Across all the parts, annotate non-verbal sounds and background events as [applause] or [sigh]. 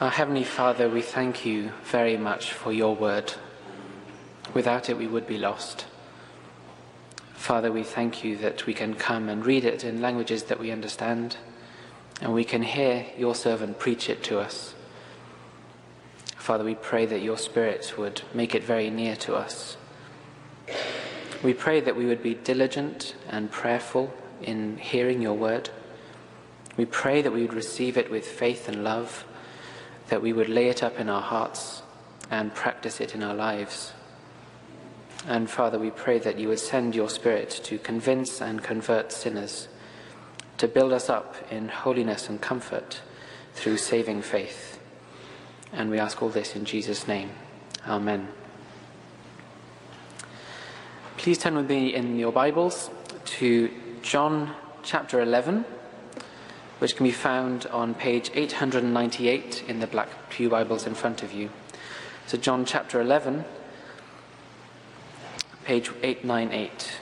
Our Heavenly Father, we thank you very much for your word. Without it, we would be lost. Father, we thank you that we can come and read it in languages that we understand, and we can hear your servant preach it to us. Father, we pray that your Spirit would make it very near to us. We pray that we would be diligent and prayerful in hearing your word. We pray that we would receive it with faith and love, that we would lay it up in our hearts and practice it in our lives. And Father, we pray that you would send your Spirit to convince and convert sinners, to build us up in holiness and comfort through saving faith. And we ask all this in Jesus' name. Amen. Please turn with me in your Bibles to John chapter 11, which can be found on page 898 in the Black Pew Bibles in front of you. So, John chapter 11, page 898.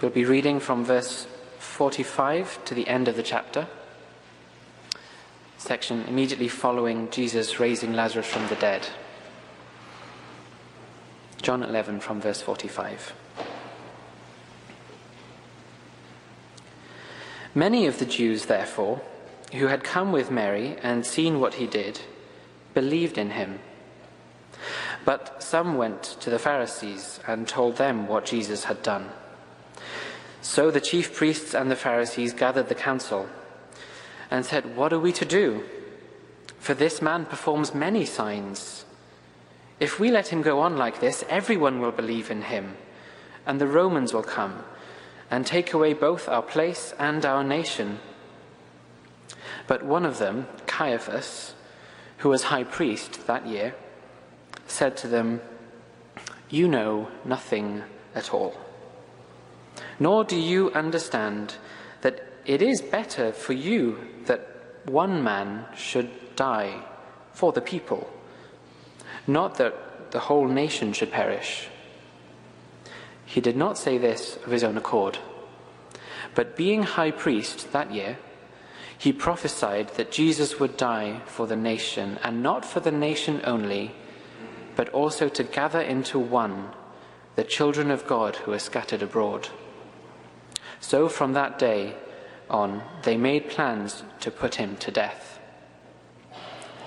We'll be reading from verse 45 to the end of the chapter, section immediately following Jesus raising Lazarus from the dead. John 11 from verse 45. Many of the Jews, therefore, who had come with Mary and seen what he did, believed in him. But some went to the Pharisees and told them what Jesus had done. So the chief priests and the Pharisees gathered the council and said, What are we to do? For this man performs many signs. If we let him go on like this, everyone will believe in him, and the Romans will come and take away both our place and our nation. But one of them, Caiaphas, who was high priest that year, said to them, You know nothing at all. Nor do you understand that it is better for you that one man should die for the people not that the whole nation should perish. He did not say this of his own accord, but being high priest that year, he prophesied that Jesus would die for the nation, and not for the nation only, but also to gather into one the children of God who are scattered abroad. So from that day on, they made plans to put him to death.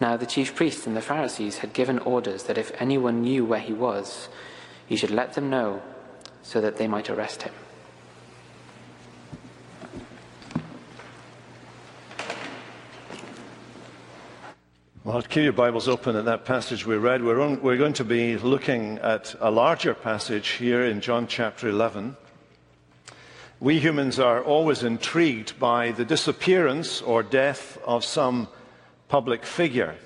Now the chief priests and the Pharisees had given orders that if anyone knew where he was, he should let them know so that they might arrest him. Well, keep your Bibles open at that passage we read. We're, on, we're going to be looking at a larger passage here in John chapter 11. We humans are always intrigued by the disappearance or death of some public figure,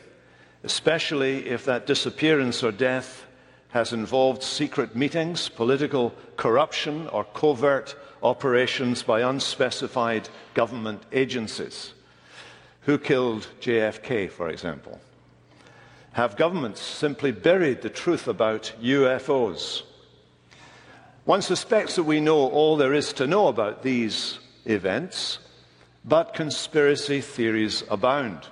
especially if that disappearance or death has involved secret meetings, political corruption, or covert operations by unspecified government agencies. Who killed JFK, for example? Have governments simply buried the truth about UFOs? One suspects that we know all there is to know about these events, but conspiracy theories abound.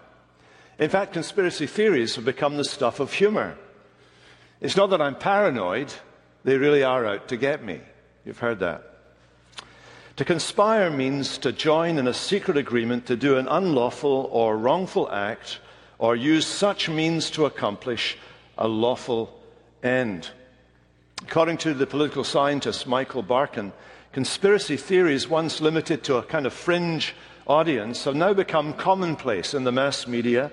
In fact, conspiracy theories have become the stuff of humour. It's not that I'm paranoid, they really are out to get me. You've heard that. To conspire means to join in a secret agreement to do an unlawful or wrongful act or use such means to accomplish a lawful end. According to the political scientist Michael Barkun, conspiracy theories, once limited to a kind of fringe audience, have now become commonplace in the mass media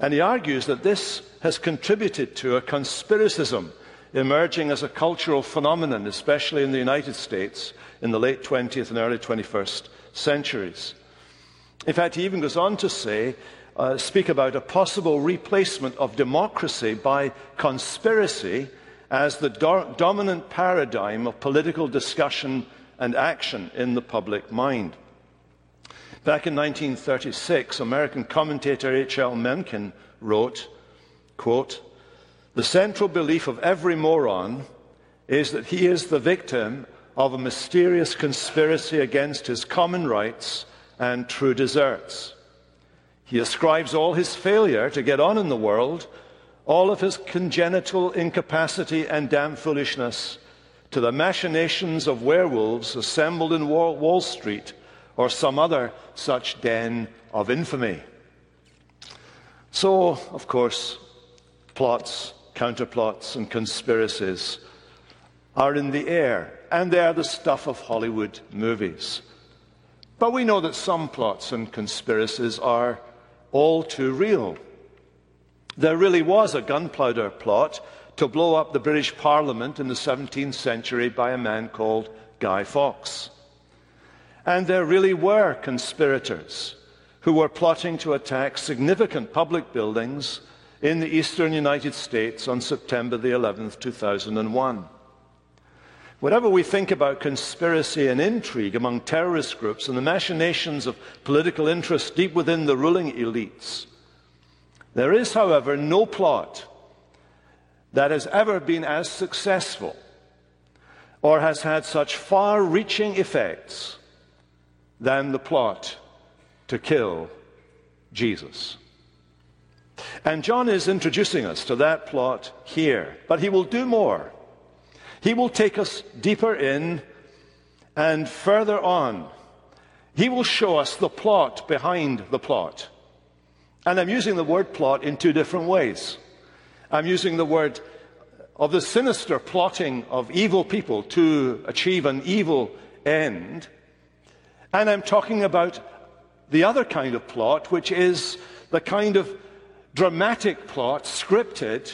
and he argues that this has contributed to a conspiracism emerging as a cultural phenomenon, especially in the United States in the late 20th and early 21st centuries. In fact, he even goes on to say, uh, speak about a possible replacement of democracy by conspiracy as the do- dominant paradigm of political discussion and action in the public mind. Back in 1936, American commentator H.L. Mencken wrote, quote, The central belief of every moron is that he is the victim of a mysterious conspiracy against his common rights and true deserts. He ascribes all his failure to get on in the world, all of his congenital incapacity and damn foolishness, to the machinations of werewolves assembled in Wall Street or some other such den of infamy. So, of course, plots, counterplots, and conspiracies are in the air, and they are the stuff of Hollywood movies. But we know that some plots and conspiracies are all too real. There really was a gunpowder plot to blow up the British Parliament in the 17th century by a man called Guy Fawkes. And there really were conspirators who were plotting to attack significant public buildings in the eastern United States on September the 11th, 2001. Whatever we think about conspiracy and intrigue among terrorist groups and the machinations of political interest deep within the ruling elites, there is, however, no plot that has ever been as successful or has had such far reaching effects than the plot to kill Jesus. And John is introducing us to that plot here, but he will do more. He will take us deeper in and further on. He will show us the plot behind the plot. And I'm using the word plot in two different ways. I'm using the word of the sinister plotting of evil people to achieve an evil end. And I'm talking about the other kind of plot, which is the kind of dramatic plot, scripted,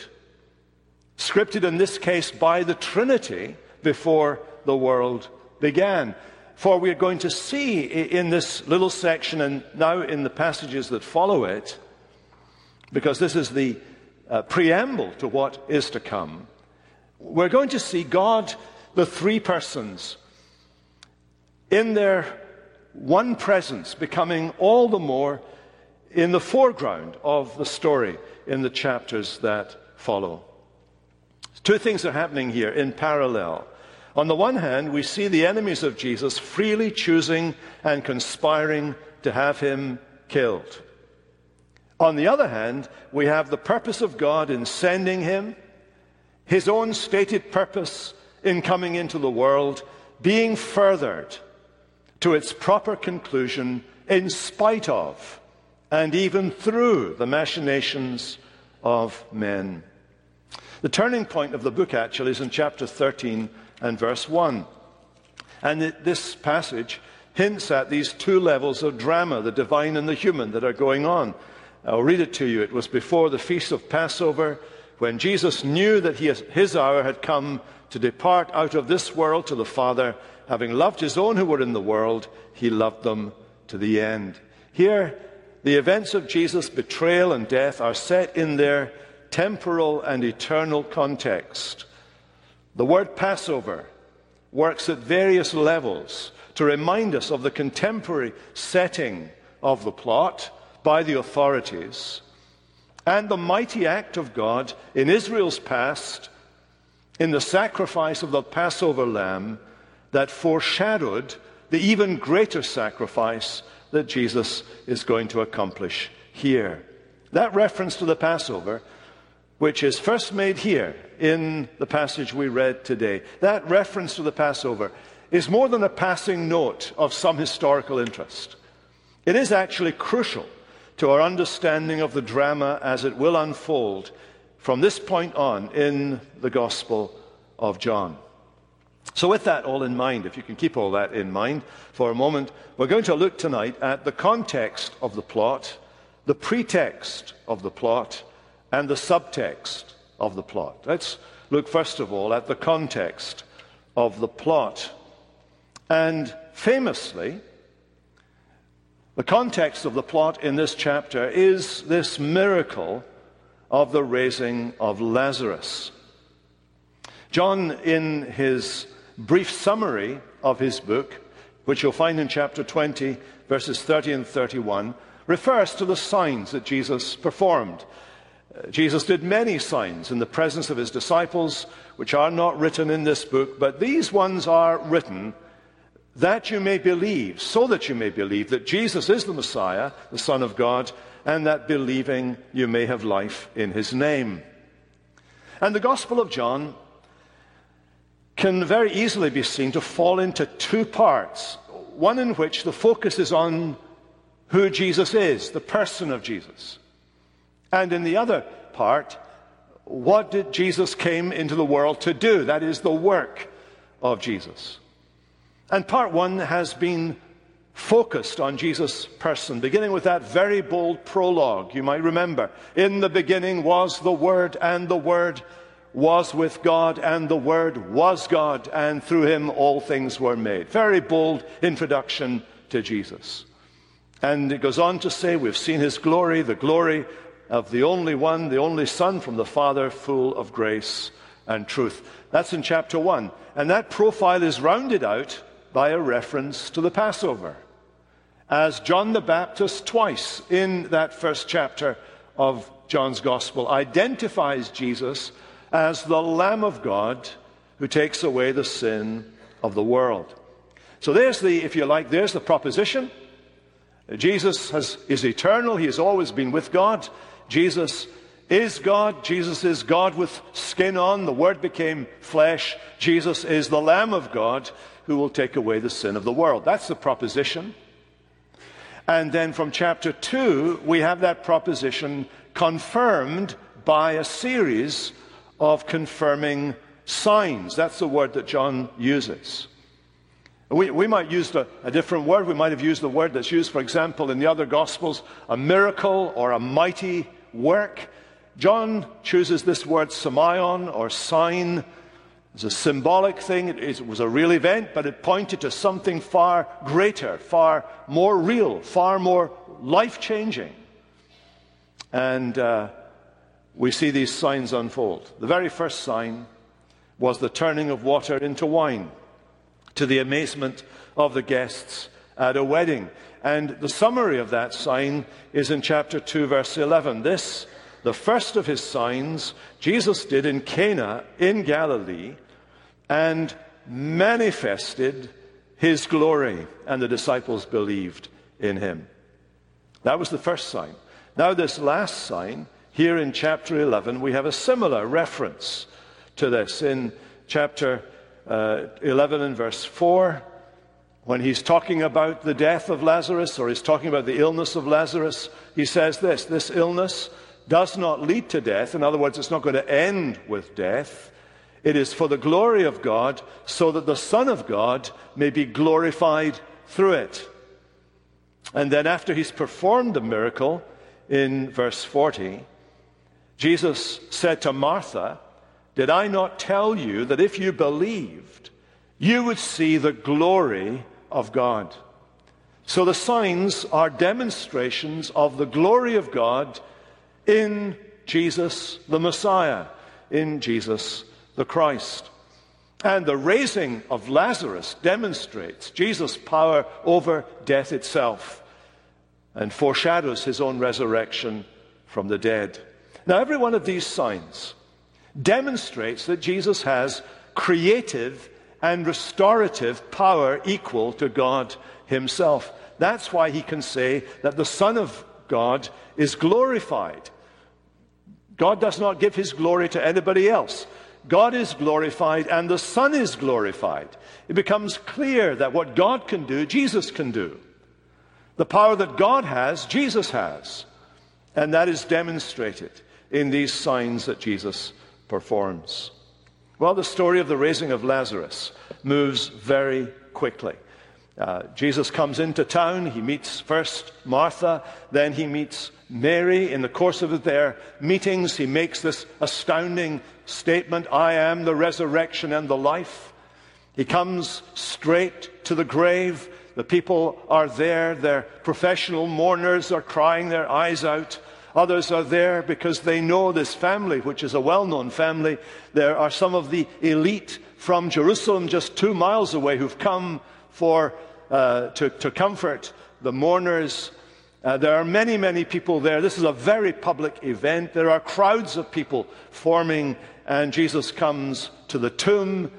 scripted in this case by the Trinity before the world began. For we're going to see in this little section and now in the passages that follow it, because this is the uh, preamble to what is to come, we're going to see God, the three persons, in their one presence becoming all the more in the foreground of the story in the chapters that follow. Two things are happening here in parallel. On the one hand, we see the enemies of Jesus freely choosing and conspiring to have him killed. On the other hand, we have the purpose of God in sending him, his own stated purpose in coming into the world being furthered to its proper conclusion in spite of and even through the machinations of men. The turning point of the book actually is in chapter 13 and verse 1. And it, this passage hints at these two levels of drama, the divine and the human, that are going on. I'll read it to you. It was before the feast of Passover when Jesus knew that he, his hour had come to depart out of this world to the Father having loved his own who were in the world, he loved them to the end. Here, the events of Jesus' betrayal and death are set in their temporal and eternal context. The word Passover works at various levels to remind us of the contemporary setting of the plot by the authorities and the mighty act of God in Israel's past in the sacrifice of the Passover lamb that foreshadowed the even greater sacrifice that Jesus is going to accomplish here. That reference to the Passover, which is first made here in the passage we read today, that reference to the Passover is more than a passing note of some historical interest. It is actually crucial to our understanding of the drama as it will unfold from this point on in the Gospel of John. So, with that all in mind, if you can keep all that in mind for a moment, we're going to look tonight at the context of the plot, the pretext of the plot, and the subtext of the plot. Let's look first of all at the context of the plot. And famously, The context of the plot in this chapter is this miracle of the raising of Lazarus. John, in his brief summary of his book, which you'll find in chapter 20, verses 30 and 31, refers to the signs that Jesus performed. Uh, Jesus did many signs in the presence of his disciples, which are not written in this book, but these ones are written that you may believe, so that you may believe that Jesus is the Messiah, the Son of God, and that believing you may have life in his name. And the Gospel of John can very easily be seen to fall into two parts. One in which the focus is on who Jesus is, the person of Jesus. And in the other part, what did Jesus came into the world to do? That is the work of Jesus. And part one has been focused on Jesus' person, beginning with that very bold prologue. You might remember, in the beginning was the Word, and the Word was with God, and the Word was God, and through him all things were made. Very bold introduction to Jesus. And it goes on to say, We've seen his glory, the glory of the only one, the only Son from the Father, full of grace and truth. That's in chapter 1. And that profile is rounded out by a reference to the Passover. As John the Baptist, twice in that first chapter of John's Gospel, identifies Jesus as the Lamb of God who takes away the sin of the world. So there's the, if you like, there's the proposition. Jesus has, is eternal. He has always been with God. Jesus is God. Jesus is God with skin on. The Word became flesh. Jesus is the Lamb of God who will take away the sin of the world. That's the proposition. And then from chapter 2, we have that proposition confirmed by a series of confirming signs. That's the word that John uses. We, we might use a, a different word. We might have used the word that's used, for example, in the other Gospels, a miracle or a mighty work. John chooses this word semeion or sign. It's a symbolic thing. It, it was a real event, but it pointed to something far greater, far more real, far more life changing. And uh, we see these signs unfold. The very first sign was the turning of water into wine to the amazement of the guests at a wedding. And the summary of that sign is in chapter 2, verse 11. This, the first of his signs, Jesus did in Cana in Galilee and manifested his glory, and the disciples believed in him. That was the first sign. Now, this last sign here in chapter 11, we have a similar reference to this. In chapter uh, 11 and verse 4, when he's talking about the death of Lazarus or he's talking about the illness of Lazarus, he says this this illness does not lead to death. In other words, it's not going to end with death. It is for the glory of God, so that the Son of God may be glorified through it. And then, after he's performed the miracle in verse 40, Jesus said to Martha, Did I not tell you that if you believed, you would see the glory of God? So the signs are demonstrations of the glory of God in Jesus the Messiah, in Jesus the Christ. And the raising of Lazarus demonstrates Jesus' power over death itself and foreshadows his own resurrection from the dead. Now, every one of these signs demonstrates that Jesus has creative and restorative power equal to God Himself. That's why He can say that the Son of God is glorified. God does not give His glory to anybody else. God is glorified and the Son is glorified. It becomes clear that what God can do, Jesus can do. The power that God has, Jesus has. And that is demonstrated in these signs that Jesus performs? Well, the story of the raising of Lazarus moves very quickly. Uh, Jesus comes into town. He meets first Martha, then he meets Mary. In the course of their meetings, he makes this astounding statement I am the resurrection and the life. He comes straight to the grave. The people are there. Their professional mourners are crying their eyes out. Others are there because they know this family, which is a well known family. There are some of the elite from Jerusalem, just two miles away, who've come for, uh, to, to comfort the mourners. Uh, there are many, many people there. This is a very public event. There are crowds of people forming, and Jesus comes to the tomb.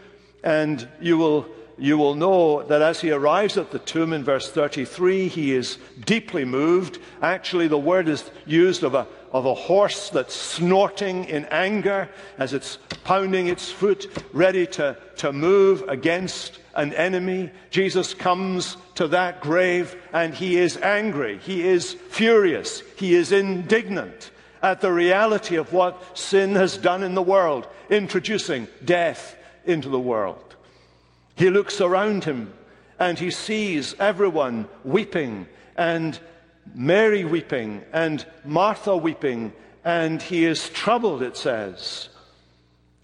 And you will, you will know that as he arrives at the tomb in verse 33, he is deeply moved. Actually, the word is used of a, of a horse that's snorting in anger as it's pounding its foot, ready to, to move against an enemy. Jesus comes to that grave and he is angry. He is furious. He is indignant at the reality of what sin has done in the world, introducing death into the world. He looks around him and he sees everyone weeping and Mary weeping and Martha weeping, and he is troubled, it says.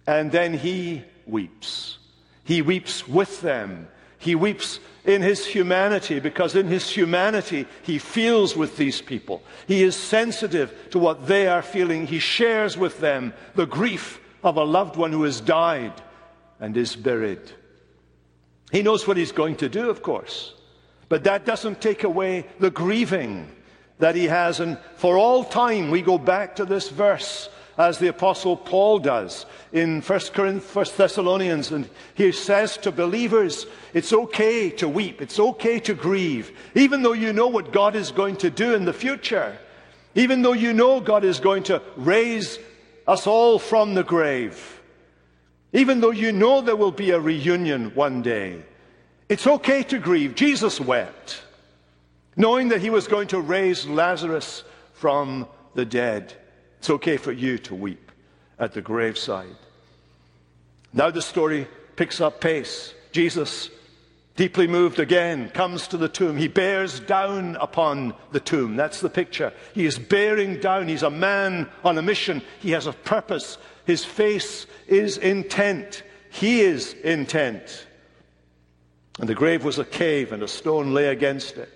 And then he weeps. He weeps with them. He weeps in his humanity because in his humanity he feels with these people. He is sensitive to what they are feeling. He shares with them the grief of a loved one who has died and is buried. He knows what he's going to do, of course, but that doesn't take away the grieving that he has. And for all time, we go back to this verse as the Apostle Paul does in 1 Corinthians, 1 Thessalonians. And he says to believers, it's okay to weep, it's okay to grieve, even though you know what God is going to do in the future, even though you know God is going to raise us all from the grave, even though you know there will be a reunion one day. It's okay to grieve. Jesus wept, knowing that he was going to raise Lazarus from the dead. It's okay for you to weep at the graveside. Now the story picks up pace. Jesus, deeply moved again, comes to the tomb. He bears down upon the tomb. That's the picture. He is bearing down. He's a man on a mission. He has a purpose. His face is intent. He is intent. And the grave was a cave, and a stone lay against it.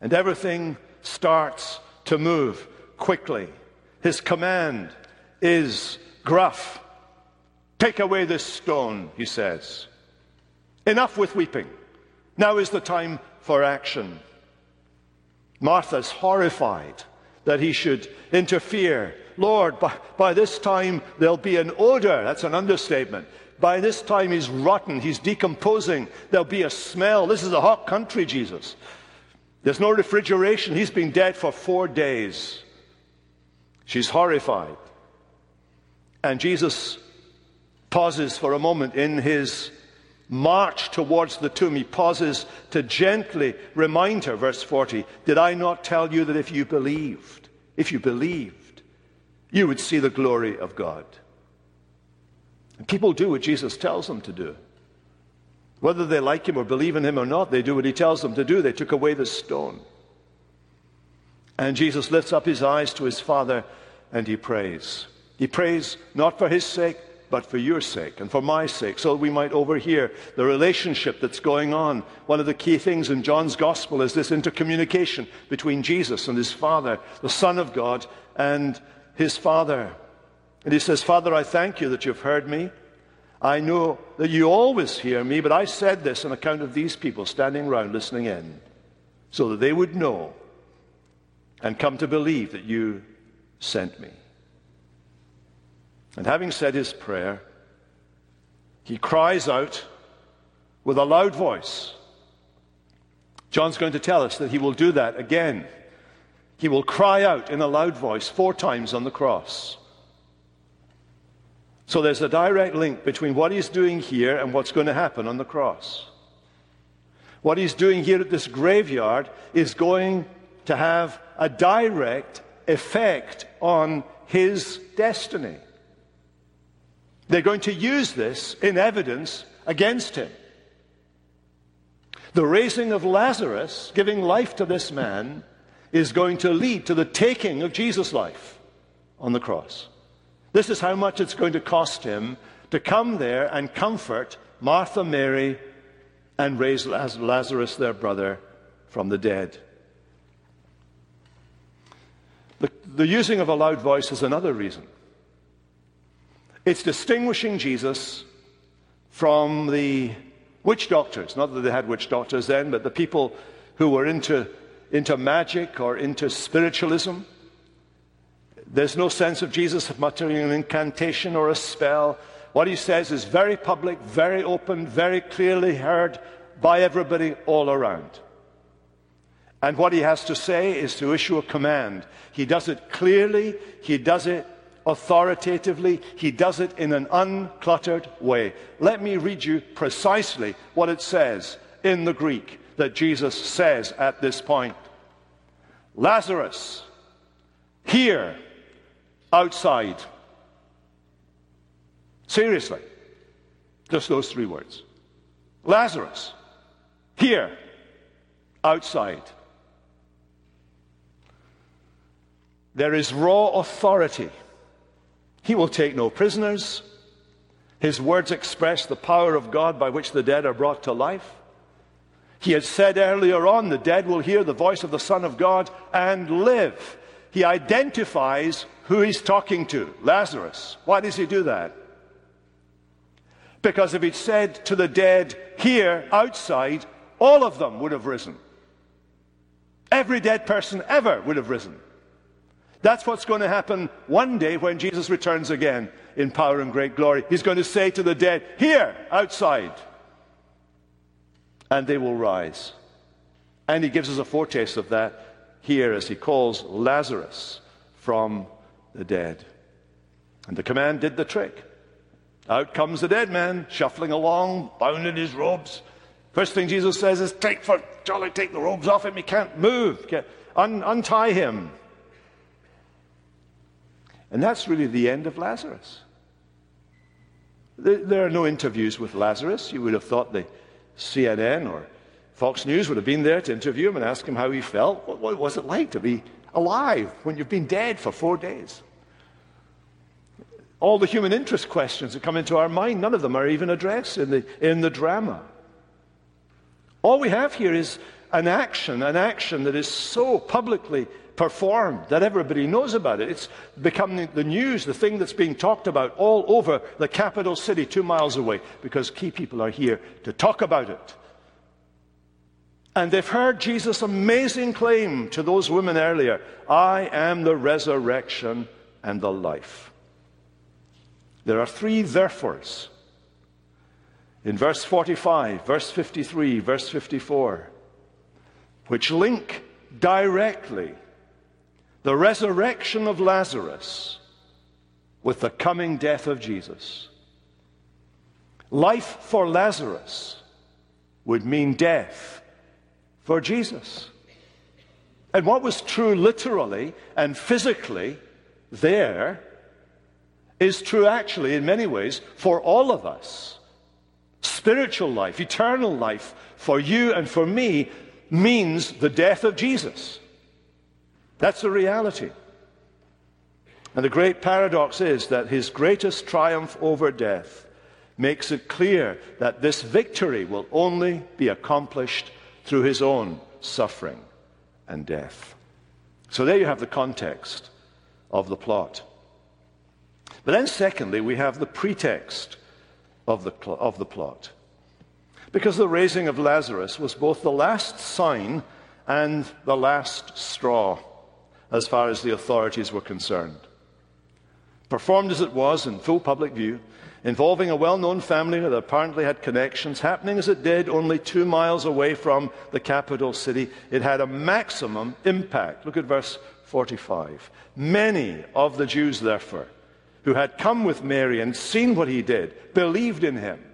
And everything starts to move quickly. His command is gruff. Take away this stone, he says. Enough with weeping. Now is the time for action. Martha's horrified that he should interfere. Lord, by, by this time there'll be an odor. That's an understatement. By this time he's rotten, he's decomposing. There'll be a smell. This is a hot country, Jesus. There's no refrigeration. He's been dead for four days. She's horrified. And Jesus pauses for a moment in his march towards the tomb. He pauses to gently remind her, verse 40, Did I not tell you that if you believed, if you believed, you would see the glory of God? And people do what Jesus tells them to do. Whether they like him or believe in him or not, they do what he tells them to do. They took away the stone. And Jesus lifts up his eyes to his Father and he prays. He prays not for his sake, but for your sake and for my sake, so we might overhear the relationship that's going on. One of the key things in John's gospel is this intercommunication between Jesus and his Father, the Son of God, and his Father. And he says, Father, I thank you that you've heard me. I know that you always hear me, but I said this on account of these people standing around listening in, so that they would know and come to believe that you sent me. And having said his prayer, he cries out with a loud voice. John's going to tell us that he will do that again. He will cry out in a loud voice four times on the cross. So there's a direct link between what he's doing here and what's going to happen on the cross. What he's doing here at this graveyard is going to have a direct effect on his destiny. They're going to use this in evidence against him. The raising of Lazarus, giving life to this man, is going to lead to the taking of Jesus' life on the cross. This is how much it's going to cost him to come there and comfort Martha, Mary, and raise Lazarus, their brother, from the dead. The, the using of a loud voice is another reason. It's distinguishing Jesus from the witch doctors. Not that they had witch doctors then, but the people who were into, into magic or into spiritualism. There's no sense of Jesus muttering an incantation or a spell. What he says is very public, very open, very clearly heard by everybody all around. And what he has to say is to issue a command. He does it clearly, he does it authoritatively, he does it in an uncluttered way. Let me read you precisely what it says in the Greek that Jesus says at this point Lazarus, here, outside. Seriously, just those three words. Lazarus, here, outside. There is raw authority. He will take no prisoners. His words express the power of God by which the dead are brought to life. He had said earlier on, the dead will hear the voice of the Son of God and live. He identifies who he's talking to Lazarus. Why does he do that? Because if he'd said to the dead here outside, all of them would have risen. Every dead person ever would have risen. That's what's going to happen one day when Jesus returns again in power and great glory. He's going to say to the dead, Here, outside. And they will rise. And he gives us a foretaste of that here as he calls Lazarus from the dead. And the command did the trick. Out comes the dead man, shuffling along, bound in his robes. First thing Jesus says is, Take for jolly, take the robes off him. He can't move. Un, untie him. And that's really the end of Lazarus. There are no interviews with Lazarus. You would have thought the CNN or Fox News would have been there to interview him and ask him how he felt. What was it like to be alive when you've been dead for four days? All the human interest questions that come into our mind, none of them are even addressed in the, in the drama. All we have here is an action, an action that is so publicly performed that everybody knows about it. It's become the news, the thing that's being talked about all over the capital city, two miles away, because key people are here to talk about it. And they've heard Jesus' amazing claim to those women earlier I am the resurrection and the life. There are three therefores in verse 45, verse 53, verse 54, which link directly the resurrection of Lazarus with the coming death of Jesus. Life for Lazarus would mean death for Jesus. And what was true literally and physically there is true actually in many ways for all of us. Spiritual life, eternal life for you and for me means the death of Jesus. That's the reality. And the great paradox is that his greatest triumph over death makes it clear that this victory will only be accomplished through his own suffering and death. So there you have the context of the plot. But then, secondly, we have the pretext of the, of the plot. Because the raising of Lazarus was both the last sign and the last straw as far as the authorities were concerned. Performed as it was in full public view, involving a well known family that apparently had connections, happening as it did only two miles away from the capital city, it had a maximum impact. Look at verse 45. Many of the Jews, therefore, who had come with Mary and seen what he did, believed in him.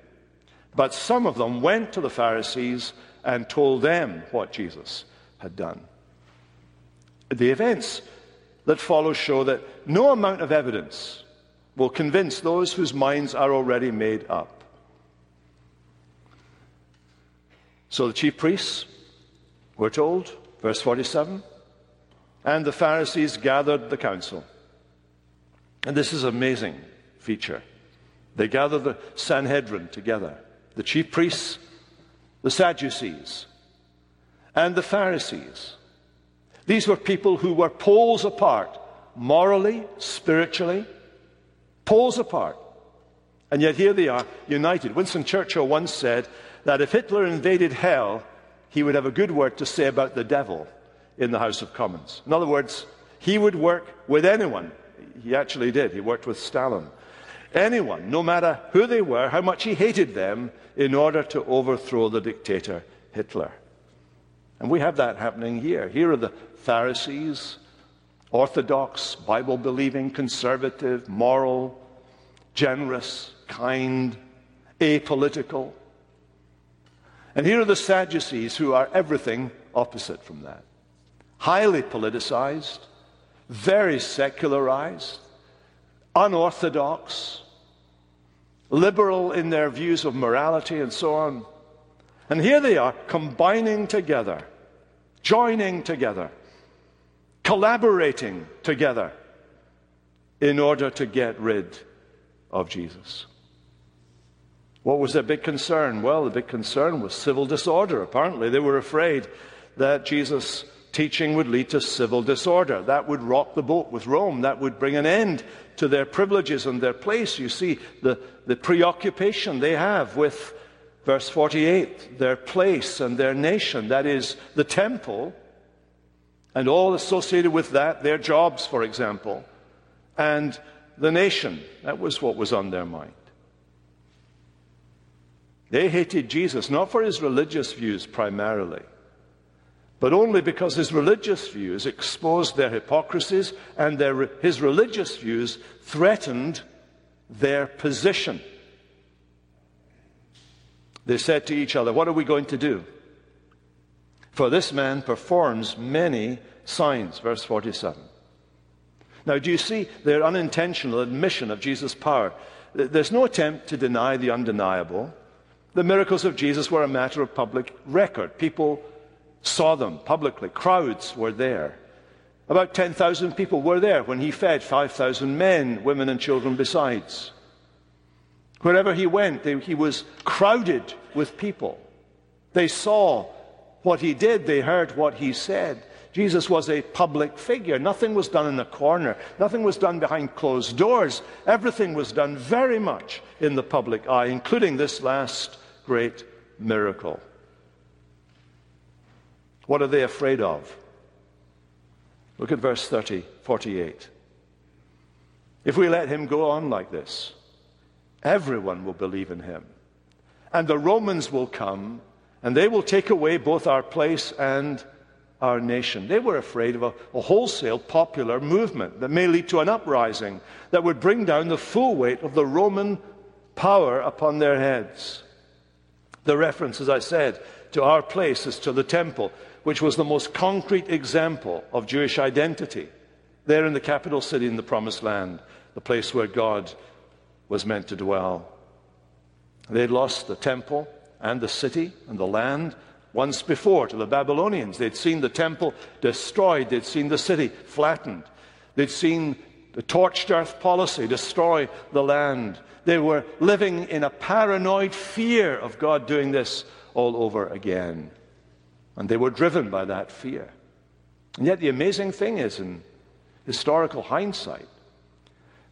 But some of them went to the Pharisees and told them what Jesus had done. The events that follow show that no amount of evidence will convince those whose minds are already made up. So the chief priests were told, verse 47, and the Pharisees gathered the council. And this is an amazing feature. They gathered the Sanhedrin together, the chief priests the Sadducees, and the Pharisees. These were people who were poles apart, morally, spiritually, poles apart. And yet here they are, united. Winston Churchill once said that if Hitler invaded hell, he would have a good word to say about the devil in the House of Commons. In other words, he would work with anyone. He actually did. He worked with Stalin. Anyone, no matter who they were, how much he hated them, in order to overthrow the dictator Hitler. And we have that happening here. Here are the Pharisees, orthodox, Bible believing, conservative, moral, generous, kind, apolitical. And here are the Sadducees, who are everything opposite from that. Highly politicized, very secularized, unorthodox, liberal in their views of morality and so on. And here they are combining together, joining together, collaborating together in order to get rid of Jesus. What was their big concern? Well, the big concern was civil disorder. Apparently, they were afraid that Jesus' teaching would lead to civil disorder. That would rock the boat with Rome. That would bring an end to their privileges and their place. You see the, the preoccupation they have with, verse 48, their place and their nation. That is, the temple and all associated with that, their jobs, for example, and the nation. That was what was on their mind. They hated Jesus not for his religious views primarily, but only because his religious views exposed their hypocrisies and their, his religious views threatened their position. They said to each other, What are we going to do? For this man performs many signs. Verse 47. Now, do you see their unintentional admission of Jesus' power? There's no attempt to deny the undeniable. The miracles of Jesus were a matter of public record. People saw them publicly. Crowds were there. About 10,000 people were there when he fed 5,000 men, women, and children besides. Wherever he went, they, he was crowded with people. They saw what he did, they heard what he said. Jesus was a public figure. Nothing was done in a corner, nothing was done behind closed doors. Everything was done very much in the public eye, including this last great miracle. What are they afraid of? Look at verse 30, 48. If we let him go on like this, everyone will believe in him. And the Romans will come, and they will take away both our place and our nation. They were afraid of a, a, wholesale popular movement that may lead to an uprising that would bring down the full weight of the Roman power upon their heads. The reference, as I said, to our place is to the temple which was the most concrete example of Jewish identity, there in the capital city in the Promised Land, the place where God was meant to dwell. They had lost the temple and the city and the land once before to the Babylonians. They'd seen the temple destroyed, they'd seen the city flattened, they'd seen the torched earth policy destroy the land. They were living in a paranoid fear of God doing this all over again. And they were driven by that fear. And yet, the amazing thing is, in historical hindsight,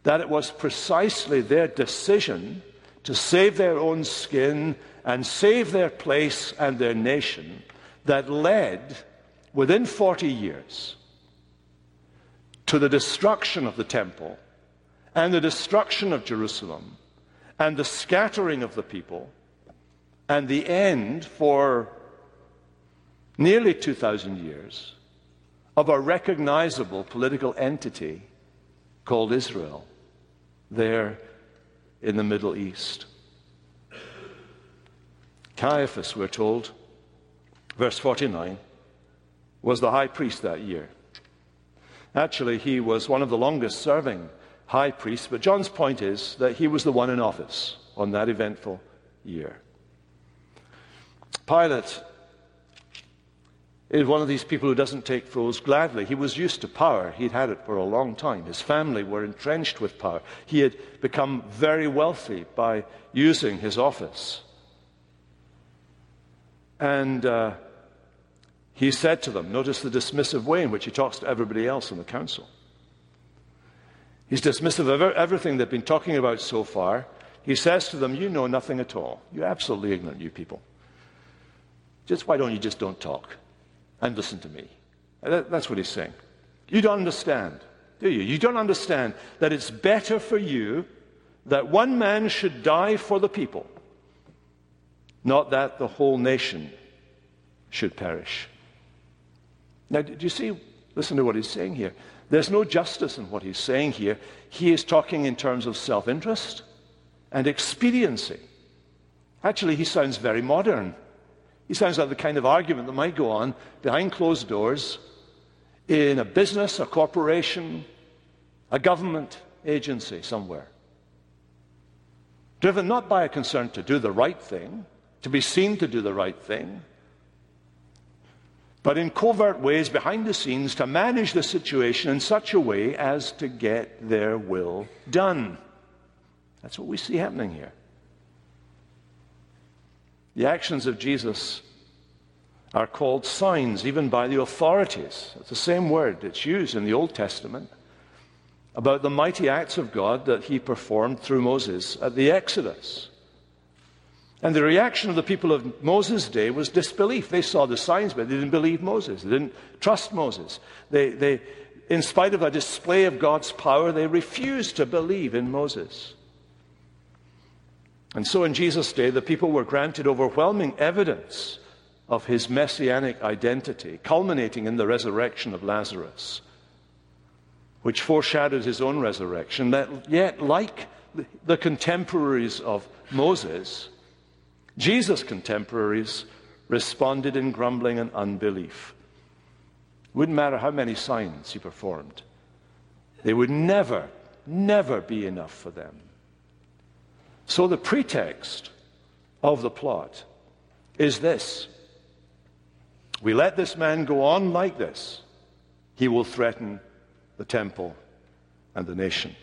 that it was precisely their decision to save their own skin and save their place and their nation that led, within 40 years, to the destruction of the temple and the destruction of Jerusalem and the scattering of the people and the end for nearly 2,000 years of a recognizable political entity called Israel there in the Middle East. Caiaphas, we're told, verse 49, was the high priest that year. Actually, he was one of the longest serving high priests, but John's point is that he was the one in office on that eventful year. Pilate is one of these people who doesn't take fools gladly. He was used to power. He'd had it for a long time. His family were entrenched with power. He had become very wealthy by using his office. And uh, he said to them, notice the dismissive way in which he talks to everybody else in the council. He's dismissive of everything they've been talking about so far. He says to them, You know nothing at all. You're absolutely ignorant, you people. Just why don't you just don't talk and listen to me? That's what he's saying. You don't understand, do you? You don't understand that it's better for you that one man should die for the people, not that the whole nation should perish. Now, do you see? Listen to what he's saying here. There's no justice in what he's saying here. He is talking in terms of self interest and expediency. Actually, he sounds very modern. He sounds like the kind of argument that might go on behind closed doors in a business, a corporation, a government agency somewhere. Driven not by a concern to do the right thing, to be seen to do the right thing, but in covert ways behind the scenes to manage the situation in such a way as to get their will done. That's what we see happening here. The actions of Jesus are called signs, even by the authorities. It's the same word that's used in the Old Testament about the mighty acts of God that he performed through Moses at the Exodus. And the reaction of the people of Moses' day was disbelief. They saw the signs, but they didn't believe Moses. They didn't trust Moses. They, they, in spite of a display of God's power, they refused to believe in Moses. And so in Jesus' day, the people were granted overwhelming evidence of his messianic identity, culminating in the resurrection of Lazarus, which foreshadowed his own resurrection. That yet, like the contemporaries of Moses, Jesus' contemporaries responded in grumbling and unbelief. Wouldn't matter how many signs he performed, they would never, never be enough for them. So the pretext of the plot is this we let this man go on like this, he will threaten the temple and the nation.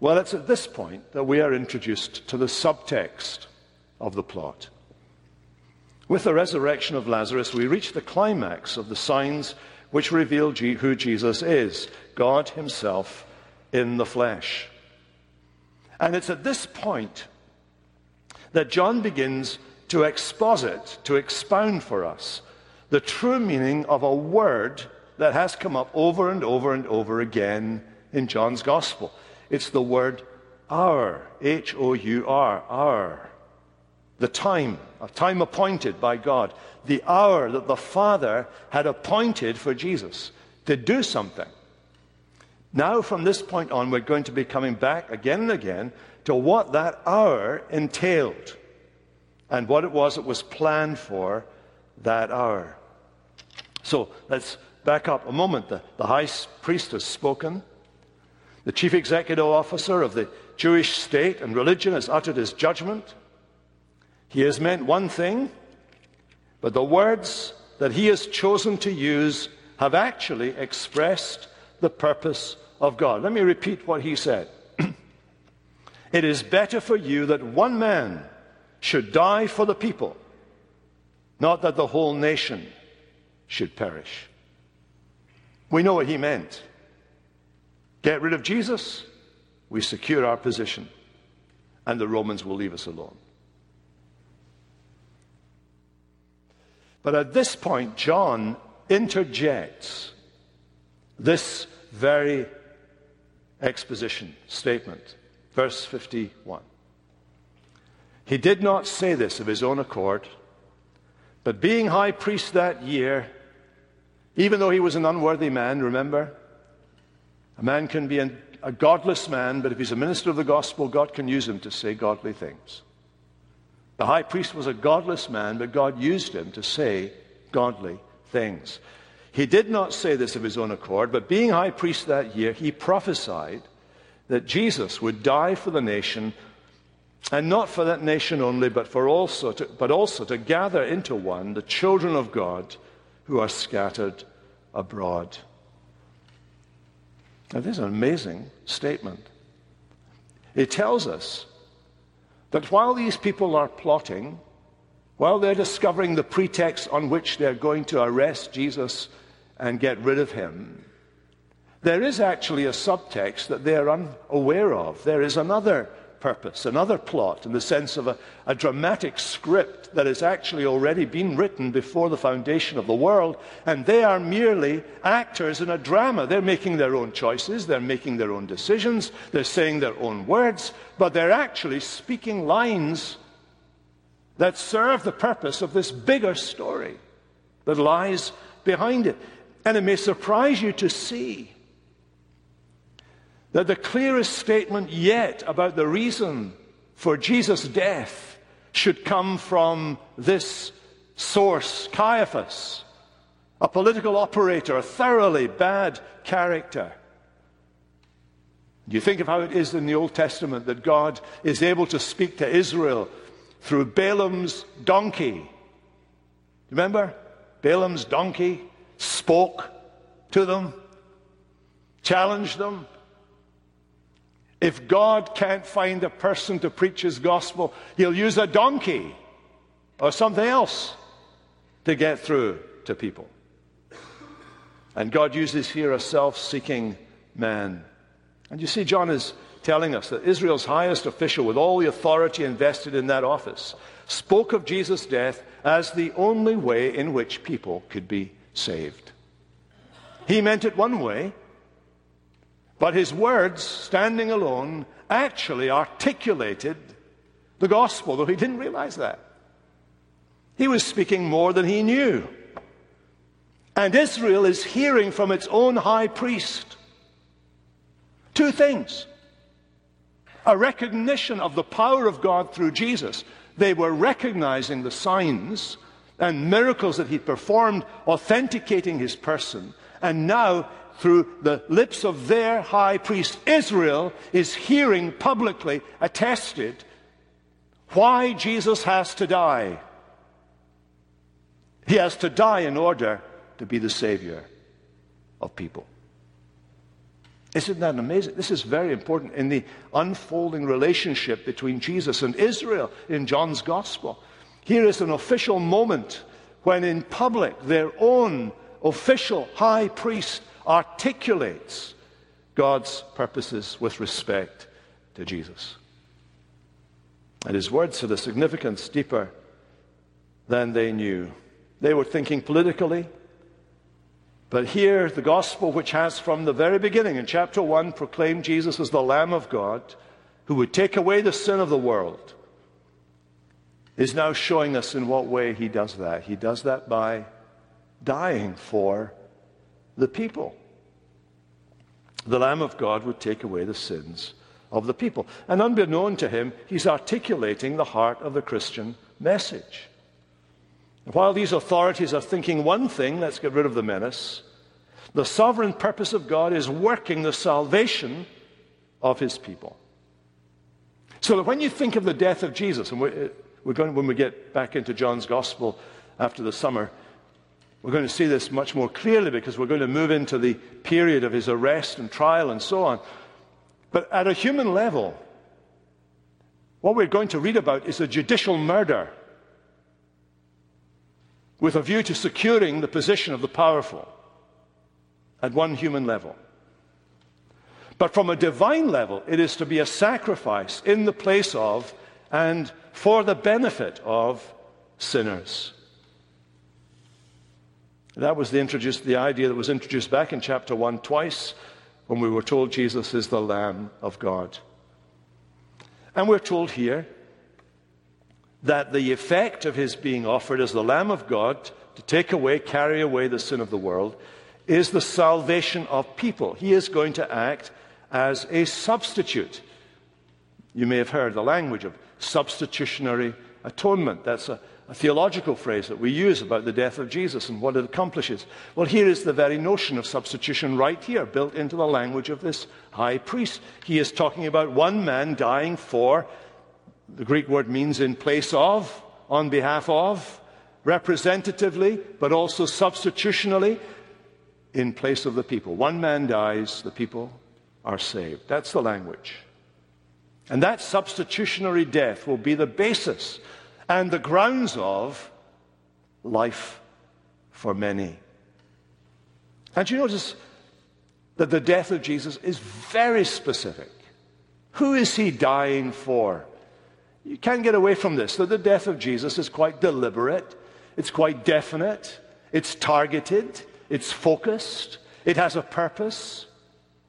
Well, it's at this point that we are introduced to the subtext of the plot. With the resurrection of Lazarus, we reach the climax of the signs which reveal who Jesus is God Himself in the flesh. And it's at this point that John begins to exposit, to expound for us the true meaning of a word that has come up over and over and over again in John's Gospel. It's the word hour, H O U R, hour. The time, a time appointed by God. The hour that the Father had appointed for Jesus to do something. Now, from this point on, we're going to be coming back again and again to what that hour entailed and what it was that was planned for that hour. So let's back up a moment. The, the high priest has spoken. The chief executive officer of the Jewish state and religion has uttered his judgment. He has meant one thing, but the words that he has chosen to use have actually expressed the purpose of God. Let me repeat what he said. [clears throat] it is better for you that one man should die for the people, not that the whole nation should perish. We know what he meant. Get rid of Jesus, we secure our position, and the Romans will leave us alone. But at this point, John interjects this very exposition statement, verse 51. He did not say this of his own accord, but being high priest that year, even though he was an unworthy man, remember, a man can be an, a godless man, but if he's a minister of the gospel, God can use him to say godly things. The high priest was a godless man, but God used him to say godly things. He did not say this of his own accord, but being high priest that year, he prophesied that Jesus would die for the nation, and not for that nation only, but, for also to, but also to gather into one the children of God who are scattered abroad. Now, this is an amazing statement. It tells us that while these people are plotting while they're discovering the pretext on which they're going to arrest Jesus and get rid of him, there is actually a subtext that they're unaware of. There is another purpose, another plot, in the sense of a, a, dramatic script that has actually already been written before the foundation of the world, and they are merely actors in a drama. They're making their own choices, they're making their own decisions, they're saying their own words, but they're actually speaking lines that serve the purpose of this bigger story that lies behind it. And it may surprise you to see that the clearest statement yet about the reason for Jesus' death should come from this source, Caiaphas, a political operator, a thoroughly bad character. You think of how it is in the Old Testament that God is able to speak to Israel through Balaam's donkey. Remember? Balaam's donkey spoke to them, challenged them, if God can't find a person to preach his gospel, he'll use a donkey or something else to get through to people. And God uses here a self seeking man. And you see, John is telling us that Israel's highest official, with all the authority invested in that office, spoke of Jesus' death as the only way in which people could be saved. He meant it one way, but his words, standing alone, actually articulated the gospel, though he didn't realize that. He was speaking more than he knew. And Israel is hearing from its own high priest two things a recognition of the power of God through Jesus. They were recognizing the signs and miracles that he performed, authenticating his person. And now through the lips of their high priest, Israel is hearing publicly attested why Jesus has to die. He has to die in order to be the Savior of people. Isn't that amazing? This is very important in the unfolding relationship between Jesus and Israel in John's Gospel. Here is an official moment when, in public, their own official high priest articulates God's purposes with respect to Jesus. And his words had a significance deeper than they knew. They were thinking politically, but here the gospel, which has from the very beginning in chapter 1 proclaimed Jesus as the Lamb of God who would take away the sin of the world, is now showing us in what way he does that. He does that by dying for the people. The Lamb of God would take away the sins of the people. And unbeknown to him, he's articulating the heart of the Christian message. While these authorities are thinking one thing, let's get rid of the menace, the sovereign purpose of God is working the salvation of his people. So that when you think of the death of Jesus, and uh, we're, going, when we get back into John's gospel after the summer, we're going to see this much more clearly because we're going to move into the period of his arrest and trial and so on. But at a human level, what we're going to read about is a judicial murder with a view to securing the position of the powerful at one human level. But from a divine level, it is to be a sacrifice in the place of and for the benefit of sinners. That was the, introduced, the idea that was introduced back in chapter 1 twice when we were told Jesus is the Lamb of God. And we're told here that the effect of his being offered as the Lamb of God to take away, carry away the sin of the world is the salvation of people. He is going to act as a substitute. You may have heard the language of substitutionary atonement. That's a a theological phrase that we use about the death of Jesus and what it accomplishes. Well, here is the very notion of substitution right here, built into the language of this high priest. He is talking about one man dying for, the Greek word means in place of, on behalf of, representatively, but also substitutionally, in place of the people. One man dies, the people are saved. That's the language. And that substitutionary death will be the basis and the grounds of life for many. And you notice that the death of Jesus is very specific. Who is he dying for? You can't get away from this, that the death of Jesus is quite deliberate, it's quite definite, it's targeted, it's focused, it has a purpose,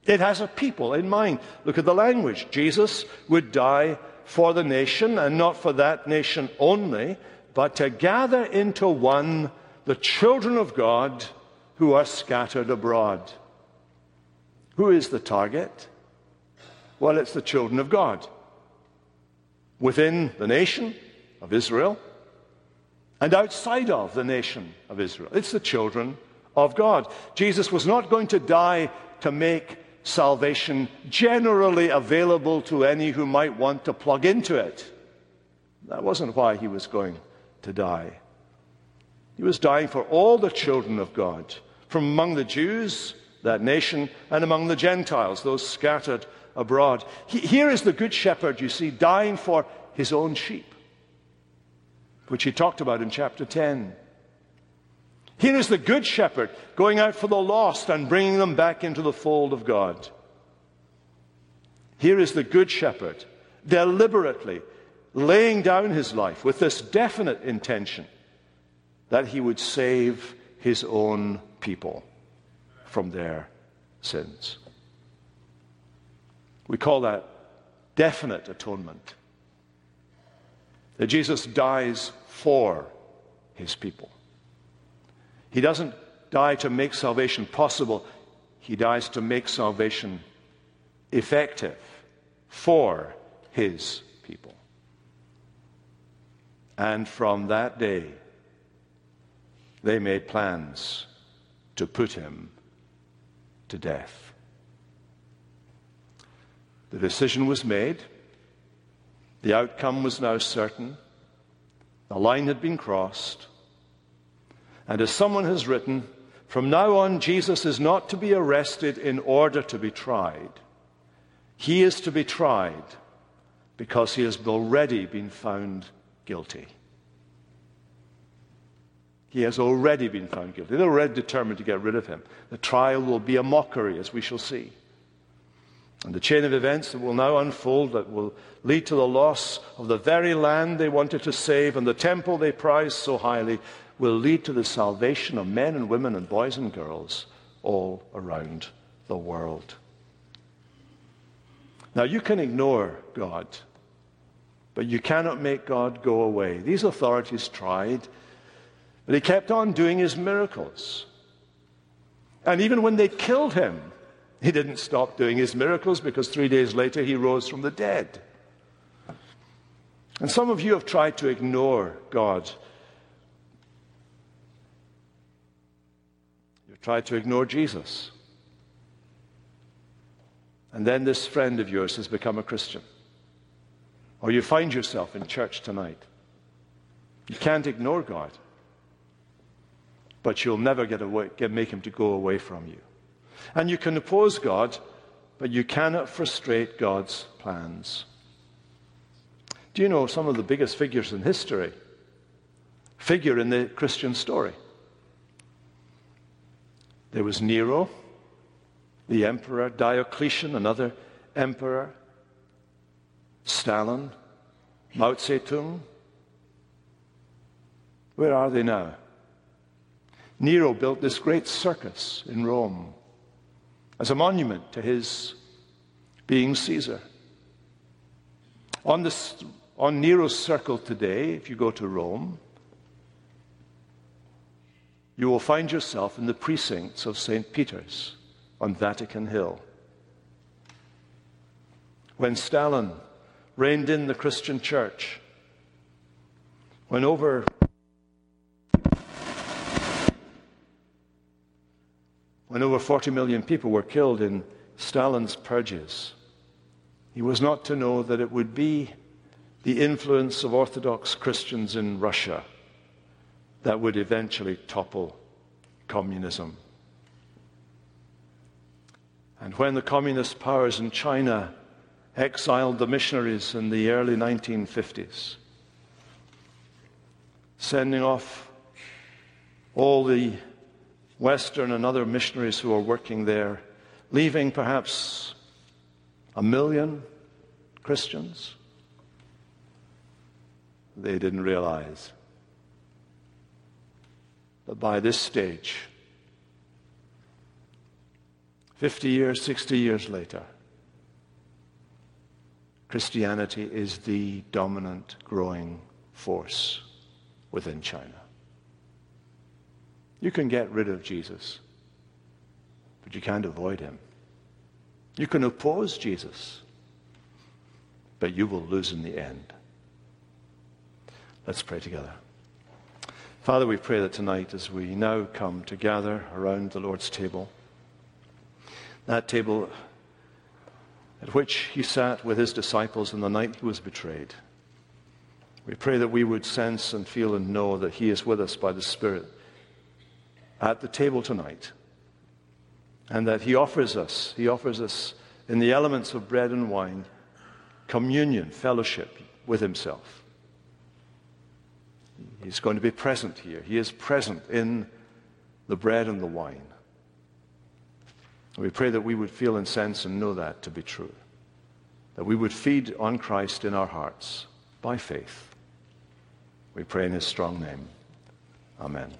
it has a people in mind. Look at the language. Jesus would die for the nation, and not for that nation only, but to gather into one the children of God who are scattered abroad. Who is the target? Well, it's the children of God within the nation of Israel and outside of the nation of Israel. It's the children of God. Jesus was not going to die to make salvation generally available to any who might want to plug into it. That wasn't why he was going to die. He was dying for all the children of God, from among the Jews, that nation, and among the Gentiles, those scattered abroad. He, here is the Good Shepherd, you see, dying for his own sheep, which he talked about in chapter 10. Here is the Good Shepherd going out for the lost and bringing them back into the fold of God. Here is the Good Shepherd deliberately laying down his life with this definite intention that he would save his own people from their sins. We call that definite atonement. That Jesus dies for his people. He doesn't die to make salvation possible, he dies to make salvation effective for his people. And from that day, they made plans to put him to death. The decision was made. The outcome was now certain. The line had been crossed. And as someone has written, from now on, Jesus is not to be arrested in order to be tried. He is to be tried because he has already been found guilty. He has already been found guilty. They're already determined to get rid of him. The trial will be a mockery, as we shall see. And the chain of events that will now unfold that will lead to the loss of the very land they wanted to save and the temple they prized so highly will lead to the salvation of men and women and boys and girls all around the world. Now, you can ignore God, but you cannot make God go away. These authorities tried, but he kept on doing his miracles. And even when they killed him, he didn't stop doing his miracles because three days later he rose from the dead. And some of you have tried to ignore God tried to ignore Jesus. And then this friend of yours has become a Christian. Or you find yourself in church tonight. You can't ignore God. But you'll never get away, get, make him to go away from you. And you can oppose God, but you cannot frustrate God's plans. Do you know some of the biggest figures in history figure in the Christian story? There was Nero, the emperor, Diocletian, another emperor, Stalin, Mao Zedong. Where are they now? Nero built this great circus in Rome as a monument to his being Caesar. On, this, on Nero's circle today, if you go to Rome, you will find yourself in the precincts of St. Peter's on Vatican Hill. When Stalin reined in the Christian church, when over when over 40 million people were killed in Stalin's purges, he was not to know that it would be the influence of Orthodox Christians in Russia that would eventually topple communism. And when the communist powers in China exiled the missionaries in the early 1950s, sending off all the Western and other missionaries who were working there, leaving perhaps a million Christians. They didn't realize that by this stage, 50 years, 60 years later, Christianity is the dominant growing force within China. You can get rid of Jesus, but you can't avoid him. You can oppose Jesus, but you will lose in the end. Let's pray together. Father, we pray that tonight, as we now come to gather around the Lord's table, that table at which he sat with his disciples on the night he was betrayed, we pray that we would sense and feel and know that he is with us by the Spirit at the table tonight. And that he offers us, he offers us in the elements of bread and wine, communion, fellowship with himself. He's going to be present here. He is present in the bread and the wine. We pray that we would feel and sense and know that to be true. That we would feed on Christ in our hearts by faith. We pray in his strong name. Amen.